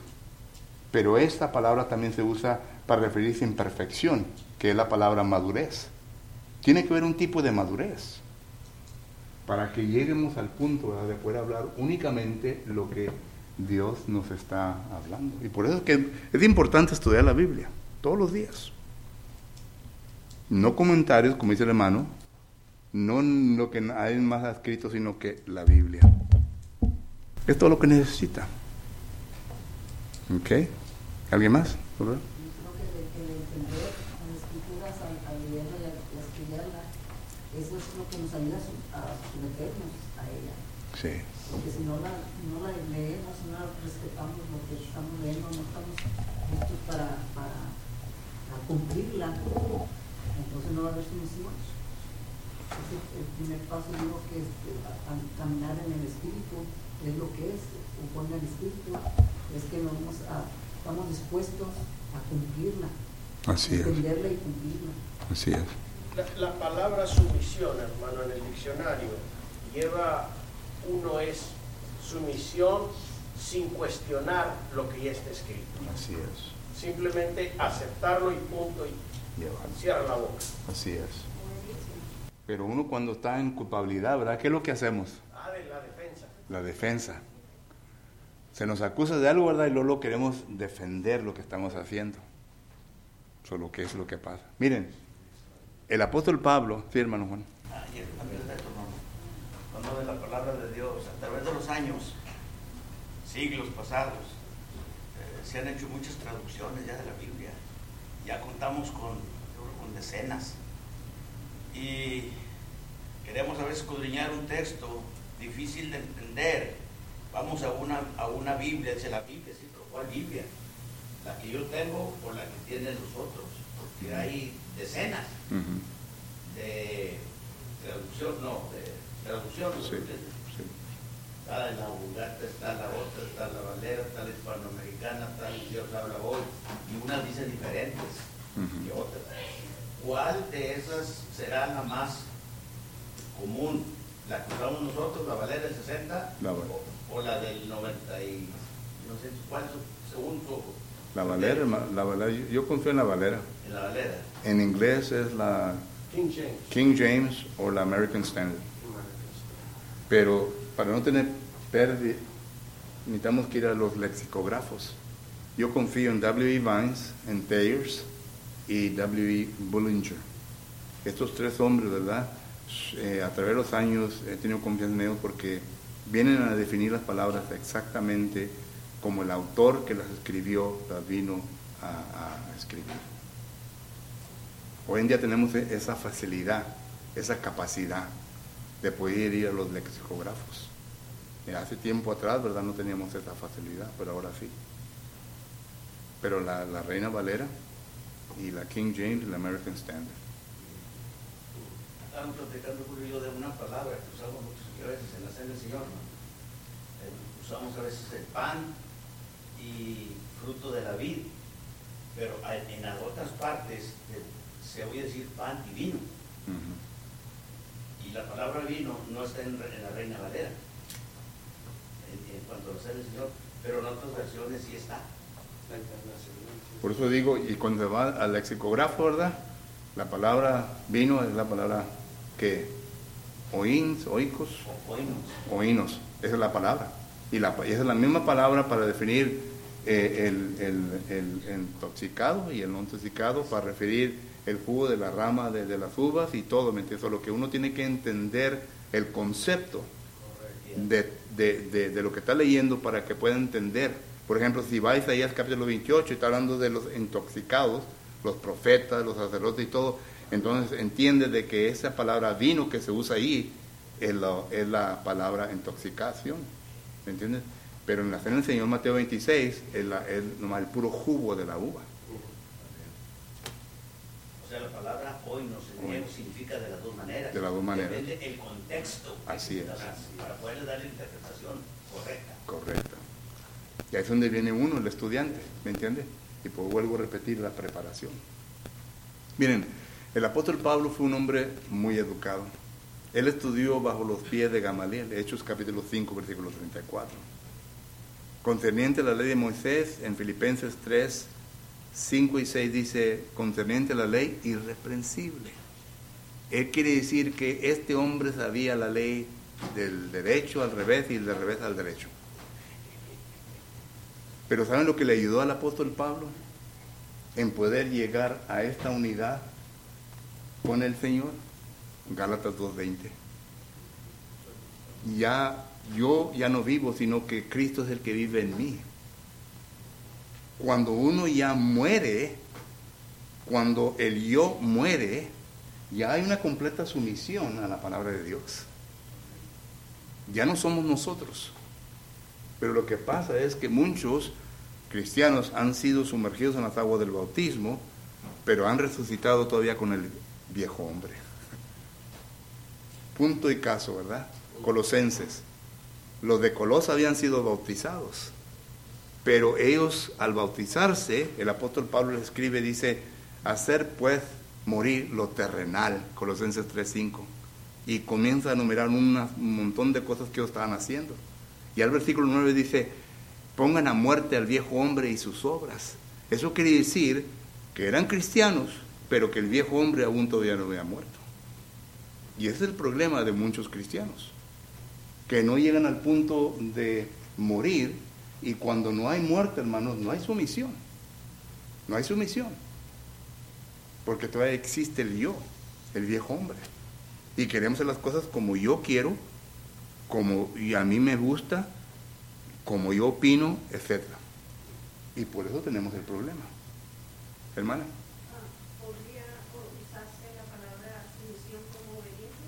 Pero esta palabra también se usa para referirse a imperfección, que es la palabra madurez. Tiene que haber un tipo de madurez para que lleguemos al punto de poder hablar únicamente lo que Dios nos está hablando. Y por eso es que es importante estudiar la Biblia todos los días. No comentarios, como dice el hermano, no lo que hay más escrito, sino que la Biblia. Es todo lo que necesita. ¿Ok? ¿Alguien más? ¿Verdad? Yo creo que el, el entender las escrituras al, al leerla y al y al estudiarla, eso es lo que nos ayuda a, a someternos a ella. Sí. Porque si no la, no la leemos, no la respetamos lo que estamos leyendo, no estamos listos para, para, para cumplirla, entonces no a haber sumisión. Entonces, el primer paso digo que es eh, a- a- caminar en el espíritu, es lo que es, conforme al espíritu, es que vamos a, estamos dispuestos a cumplirla, Así es. entenderla y cumplirla. Así es. La, la palabra sumisión, hermano, en el diccionario lleva, uno es sumisión sin cuestionar lo que ya está escrito. Así es. Simplemente aceptarlo y punto y cierra la boca. Así es. Pero uno cuando está en culpabilidad, ¿verdad? ¿Qué es lo que hacemos? Ah, de la defensa. La defensa. Se nos acusa de algo, ¿verdad? Y luego queremos defender lo que estamos haciendo. Solo que es lo que pasa. Miren, el apóstol Pablo, sí, hermano Juan. De esto. Hablando de la palabra de Dios, a través de los años, siglos pasados, eh, se han hecho muchas traducciones ya de la Biblia. Ya contamos con, decenas. Y queremos a veces escudriñar un texto difícil de entender. Vamos a una, a una Biblia, dice la Biblia, sí, pero ¿cuál Biblia? La que yo tengo o la que tienen los otros, porque decenas de traducción, no, de traducción. Sí, sí. Está la vulgata, está la otra, está la valera, está la hispanoamericana, está la Dios habla hoy, y unas dicen diferentes Ujú. que otras. ¿Cuál de esas será la más común? ¿La que usamos nosotros, la valera del 60? La Valera. O, o la del 90 y No sé, ¿cuál según su... La Valera, la Valera, yo, yo confío en la Valera. En la Valera. En inglés es la King James. King James o la American Standard. Pero para no tener pérdida, necesitamos que ir a los lexicógrafos. Yo confío en W.E. Vines, en Thayers y W.E. Bullinger. Estos tres hombres, ¿verdad? Eh, a través de los años he tenido confianza en ellos porque vienen a definir las palabras exactamente como el autor que las escribió las vino a, a escribir. Hoy en día tenemos e- esa facilidad, esa capacidad de poder ir a los lexicógrafos. Hace tiempo atrás, ¿verdad? No teníamos esa facilidad, pero ahora sí. Pero la, la Reina Valera y la King James y la American Standard. Estábamos platicando Julio de una palabra que usamos muchas veces en la cena del Señor. Eh, usamos a veces el pan y fruto de la vid, pero en las otras partes se oye decir pan y vino. Y la palabra vino no está en, en la Reina Valera, en, en cuanto a la cena del Señor, pero en otras versiones sí está. Por eso digo, y cuando se va al lexicógrafo, ¿verdad? La palabra vino es la palabra que oíns, oicos, O oímos. oínos, esa es la palabra. Y, la, y esa es la misma palabra para definir eh, el, el- el intoxicado y el no intoxicado, para referir el jugo de la rama de, las uvas y todo, ¿me entiendes? Solo que uno tiene que entender el concepto de, de- de- lo que está leyendo para que pueda entender. Por ejemplo, si va a Isaías capítulo 28 y está hablando de los intoxicados, los profetas, los sacerdotes y todo, entonces entiende de que esa palabra vino que se usa ahí es la, es la palabra intoxicación, ¿me entiendes? Pero en la cena del Señor Mateo 26 es, la- es nomás el puro jugo de la uva. La palabra oínos en griego significa de las dos maneras. De las dos maneras. Depende del contexto. Así es. Para, poderle dar la interpretación correcta. Correcto. Y ahí es donde viene uno, el estudiante, ¿me entiende? Y pues vuelvo a repetir la preparación. Miren, el apóstol Pablo fue un hombre muy educado. Él estudió bajo los pies de Gamaliel, Hechos capítulo 5, versículo 34. Concerniente a la ley de Moisés, en Filipenses 3, 5 y 6 dice, concerniente a la ley, irreprensible. Él quiere decir que este hombre sabía la ley del derecho al revés y del revés al derecho. Pero ¿saben lo que le ayudó al apóstol Pablo? En poder llegar a esta unidad con el Señor. Gálatas 2.20. Ya yo ya no vivo, sino que Cristo es el que vive en mí. Cuando uno ya muere, cuando el yo muere, ya hay una completa sumisión a la palabra de Dios. Ya no somos nosotros. Pero lo que pasa es que muchos cristianos han sido sumergidos en las aguas del bautismo, pero han resucitado todavía con el viejo hombre. Punto y caso, ¿verdad? Colosenses. Los de Colos habían sido bautizados, pero ellos al bautizarse, el apóstol Pablo les escribe, dice, hacer pues morir lo terrenal, Colosenses 3.5, y comienza a enumerar un montón de cosas que ellos estaban haciendo. Y al versículo 9 dice, pongan a muerte al viejo hombre y sus obras. Eso quiere decir que eran cristianos, pero que el viejo hombre aún todavía no había muerto. Y ese es el problema de muchos cristianos, que no llegan al punto de morir y cuando no hay muerte, hermanos, no hay sumisión. No hay sumisión. Porque todavía existe el yo, el viejo hombre. Y queremos hacer las cosas como yo quiero, como y a mí me gusta, como yo opino, etc. Y por eso tenemos el problema. Hermana. ¿Podría usarse la palabra sumisión como obediencia?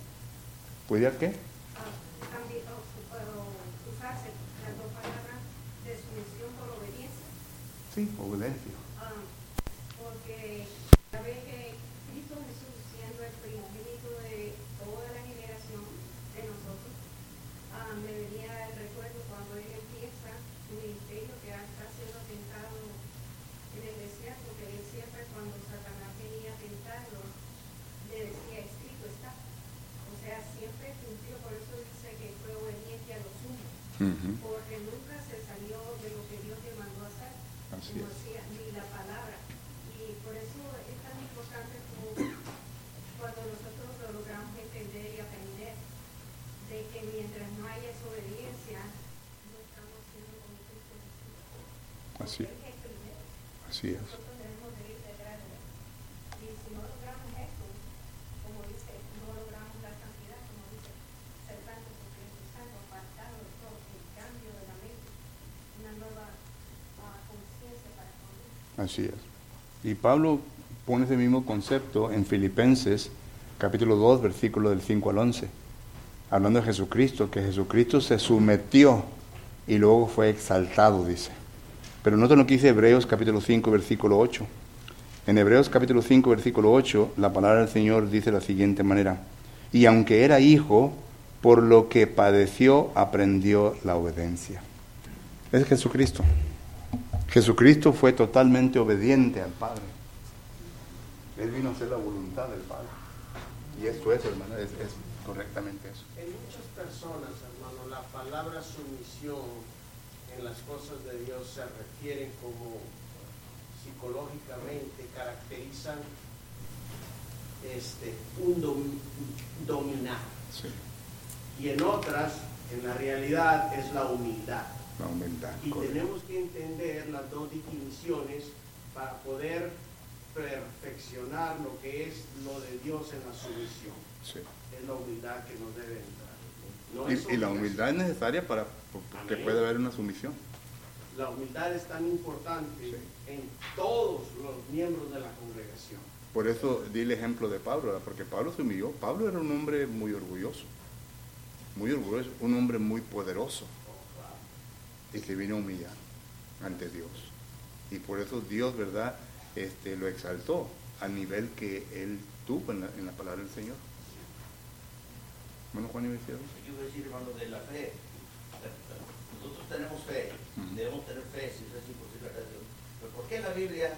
¿Podría qué? Ah, también, o, o usarse las dos palabras de sumisión por obediencia. Sí, obediencia. Ah, porque a vez que Cristo Jesús, siendo el primogénito de toda la generación de nosotros, ah, me venía el recuerdo cuando él empieza su ministerio que está siendo tentado en el desierto, que él siempre cuando Satanás venía a tentarlo, le decía, escrito está. O sea, siempre cumplió, por eso dice que fue obediente a lo sumo Ujú. porque nunca se salió de lo que Dios Así, Él es el primero. así es. Nosotros debemos de ir detrás de él. Y si no logramos esto, como dice, no logramos la santidad, como dice, ser santo porque es un santo, apartado de todo, el cambio de la mente, una nueva ah, conciencia para con Dios. Así es. Y Pablo pone ese mismo concepto en Filipenses capítulo 2, versículo del 5 al 11, hablando de Jesucristo, que Jesucristo se sometió y luego fue exaltado, dice. Pero noten lo que dice Hebreos capítulo 5, versículo 8. En Hebreos capítulo 5, versículo 8, la palabra del Señor dice de la siguiente manera, y aunque era hijo, por lo que padeció, aprendió la obediencia. Es Jesucristo. Jesucristo fue totalmente obediente al Padre. Él vino a hacer la voluntad del Padre. Y esto es, hermano, es correctamente eso. En muchas personas, hermano, la palabra sumisión en las cosas de Dios se refieren como psicológicamente caracterizan este, un dom- dominar. Sí, Y en otras, en la realidad, es la humildad. la humildad. Y correcto. tenemos que entender las dos definiciones para poder perfeccionar lo que es lo de Dios en la sumisión. Sí. Es la humildad que nos debe entrar. No Y, y la humildad es necesaria para Amén. puede haber una sumisión. La humildad es tan importante Sí. en todos los miembros de la congregación. Por eso di el ejemplo de Pablo, ¿verdad? porque Pablo se humilló. Pablo era un hombre muy orgulloso, muy orgulloso, un hombre muy poderoso y se vino a humillar ante Dios. Y por eso Dios, ¿verdad? Este, lo exaltó al nivel que él tuvo en la, en la palabra del Señor. Bueno, Juan y. Yo a decir, hermano, de la fe. Nosotros tenemos fe, debemos tener fe, si es así posible. Pero ¿por qué la Biblia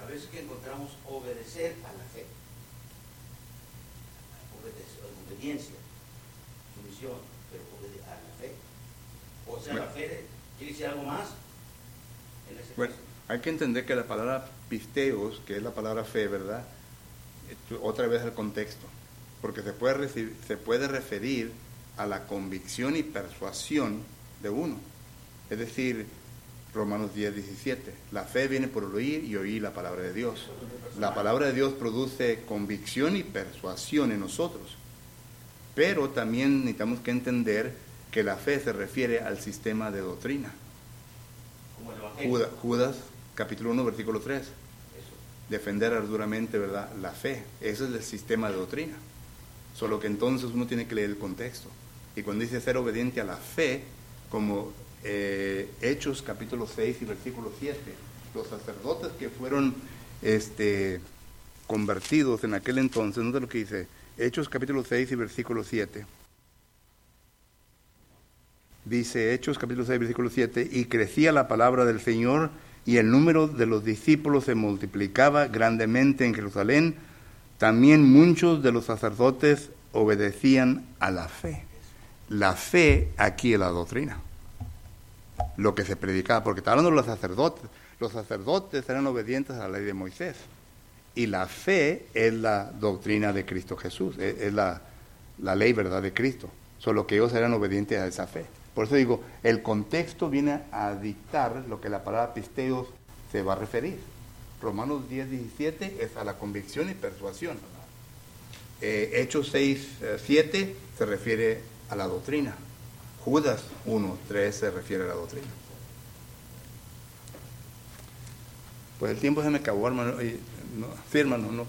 a veces que encontramos obedecer a la fe? Obediencia, sumisión, pero obede- a la fe. O sea, la fe quiere decir algo más en ese Bueno, caso. hay que entender que la palabra pisteos, que es la palabra fe, ¿verdad? Otra vez el contexto, porque se puede, recibir- se puede referir a la convicción y persuasión de uno. Es decir, Romanos 10, 17, la fe viene por oír y oír la palabra de Dios. La palabra de Dios produce convicción y persuasión en nosotros. Pero también necesitamos que entender que la fe se refiere al sistema de doctrina. Judas, Judas, capítulo 1, versículo 3. Eso. Defender arduramente, ¿verdad? La fe. Ese es el sistema de doctrina. Solo que entonces uno tiene que leer el contexto. Y cuando dice ser obediente a la fe, como eh, Hechos capítulo 6 y versículo 7, los sacerdotes que fueron este, convertidos en aquel entonces, no sé lo que dice, Hechos capítulo 6 y versículo 7. Dice Hechos capítulo 6, versículo 7, y crecía la palabra del Señor y el número de los discípulos se multiplicaba grandemente en Jerusalén. También muchos de los sacerdotes obedecían a la fe. La fe aquí es la doctrina. Lo que se predicaba, porque está hablando de los sacerdotes. Los sacerdotes eran obedientes a la ley de Moisés. Y la fe es la doctrina de Cristo Jesús, es, es la, la ley, ¿verdad?, de Cristo. Solo que ellos eran obedientes a esa fe. Por eso digo, el contexto viene a dictar lo que la palabra pisteos se va a referir. Romanos 10, 17 es a la convicción y persuasión. Eh, Hechos 6, eh, 7 se refiere a la doctrina. Judas 1, 3 se refiere a la doctrina. Pues el tiempo se me acabó, hermano. No, sí, hermano, no.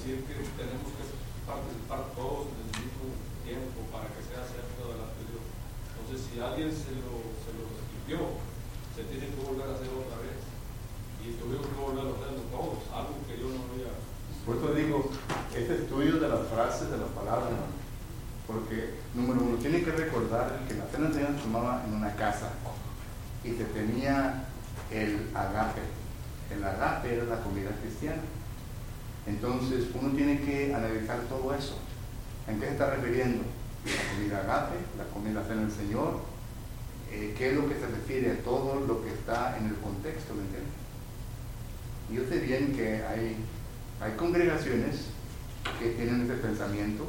Decir que tenemos que participar todos en el mismo tiempo para que sea cierto de Dios. Entonces, si alguien se lo, se lo escribió, se tiene que volver a hacer otra vez. Y tuvimos que volver a hacerlo todos, algo que yo no había. Por eso digo, este estudio de las frases, de las palabras, porque número uno, tiene que recordar que la cena se tomaba en una casa y se tenía el agape. El agape era la comida cristiana. Entonces uno tiene que analizar todo eso. ¿En qué se está refiriendo? La comida agape, la comida cena del Señor, eh, qué es lo que se refiere a todo lo que está en el contexto, ¿me entiendes? Yo sé bien que hay, hay congregaciones que tienen ese pensamiento,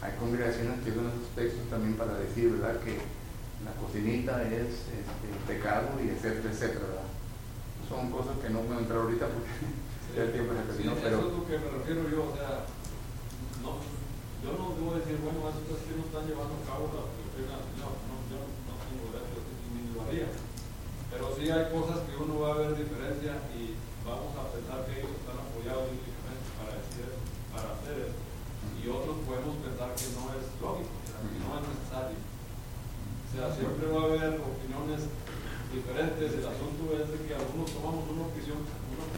hay congregaciones que usan esos textos también para decir, ¿verdad?, que la cocinita es este, pecado y etcétera, etcétera, ¿verdad? Son cosas que no a entrar ahorita porque el tiempo se Sí, terminó, eso es lo que me refiero yo, o sea, no, yo no debo decir, bueno, estos que no están llevando a cabo la doctrina Señor, no, yo no tengo derecho ni lo haría. Pero sí hay cosas que uno va a ver diferencia y vamos a pensar que ellos están apoyados bíblicamente para decir eso, para hacer eso. Y otros podemos pensar que no es lógico, que no es necesario. O sea, siempre va a haber opiniones diferentes. El asunto es de que algunos tomamos una opinión,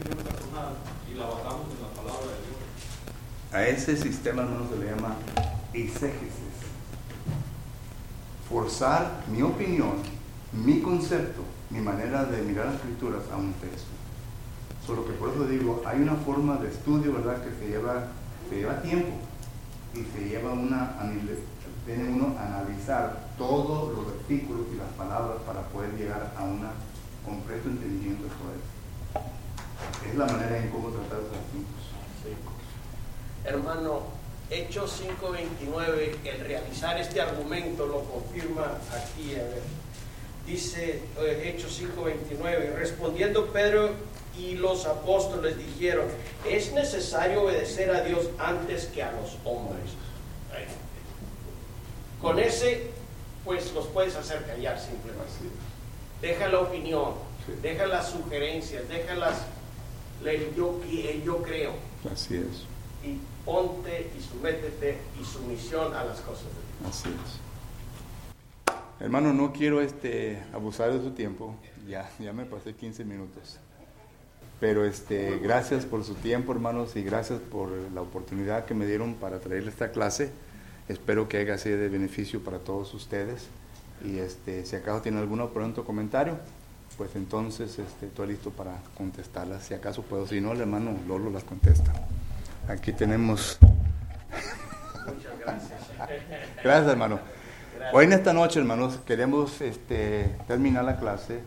y la basamos en la palabra de Dios. a ese sistema, hermano, se le llama exégesis. Forzar mi opinión, mi concepto, mi manera de mirar las escrituras a un texto. Solo que por eso digo, hay una forma de estudio, ¿verdad?, que se lleva, se lleva tiempo y se lleva una, tiene uno a analizar todos los versículos y las palabras para poder llegar a un completo entendimiento de todo eso. Es la manera en cómo tratar los asuntos. Hermano, Hechos 5.29, el realizar este argumento lo confirma aquí. A ver. Dice eh, Hechos 5.29, respondiendo Pedro y los apóstoles dijeron, es necesario obedecer a Dios antes que a los hombres. Con ese, pues los puedes hacer callar simplemente. Deja la opinión, deja las sugerencias, deja las, el yo, el yo creo Así es. y ponte y sométete y sumisión a las cosas de Dios. Así es. Hermano, no quiero este, abusar de su tiempo. Ya, ya me pasé 15 minutos. Pero este, gracias por su tiempo, hermanos, y gracias por la oportunidad que me dieron para traerle esta clase. Espero que haya sido de beneficio para todos ustedes. Y este, si acaso tienen alguna pregunta o comentario, pues entonces este, estoy listo para contestarlas. Si acaso puedo, si no, el hermano Lolo las contesta. Aquí tenemos Muchas gracias. Gracias, hermano. Hoy en esta noche, hermanos, queremos este, terminar la clase.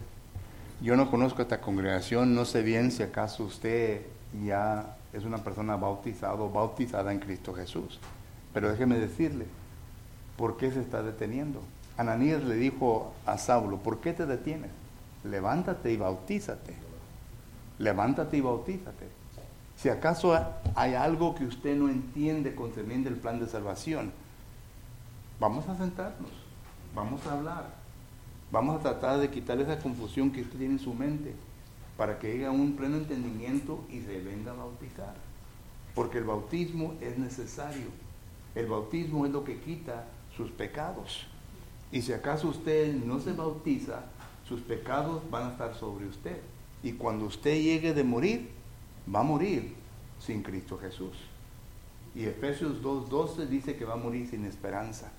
Yo no conozco esta congregación, no sé bien si acaso usted ya es una persona bautizada o bautizada en Cristo Jesús. Pero déjeme decirle, ¿por qué se está deteniendo? Ananías le dijo a Saulo, ¿por qué te detienes? Levántate y bautízate. Levántate y bautízate. Si acaso hay algo que usted no entiende concerniente el plan de salvación, vamos a sentarnos, vamos a hablar, vamos a tratar de quitar esa confusión que usted tiene en su mente para que llegue a un pleno entendimiento y se venga a bautizar. Porque el bautismo es necesario. El bautismo es lo que quita sus pecados. Y si acaso usted no se bautiza, sus pecados van a estar sobre usted. Y cuando usted llegue de morir, va a morir sin Cristo Jesús. Y Efesios 2.12 dice que va a morir sin esperanza.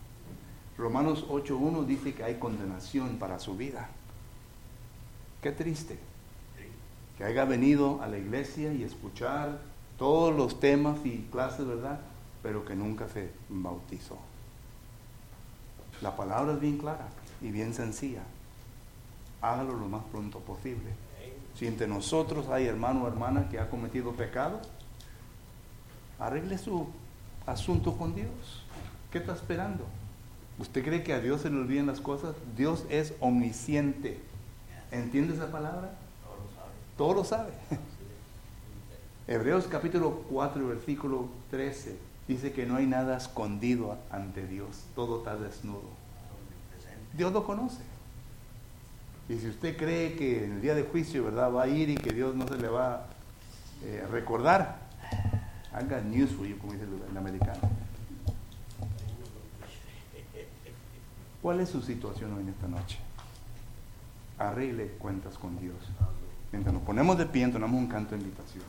Romanos 8.1 dice que hay condenación para su vida. Qué triste que haya venido a la iglesia y escuchar todos los temas y clases, ¿verdad? Pero que nunca se bautizó. La palabra es bien clara y bien sencilla. Hágalo lo más pronto posible. Si entre nosotros hay hermano o hermana que ha cometido pecado, arregle su asunto con Dios. ¿Qué está esperando? ¿Usted cree que a Dios se le olvidan las cosas? Dios es omnisciente. ¿Entiende esa palabra? Todo lo sabe. Hebreos capítulo 4, versículo 13, dice que no hay nada escondido ante Dios, todo está desnudo. Dios lo conoce. Y si usted cree que en el día de juicio, ¿verdad? Va a ir y que Dios no se le va a eh, recordar, haga news for you, como dice el, el americano. ¿Cuál es su situación hoy en esta noche? Arregle cuentas con Dios. Mientras nos ponemos de pie, entonamos un canto de invitación.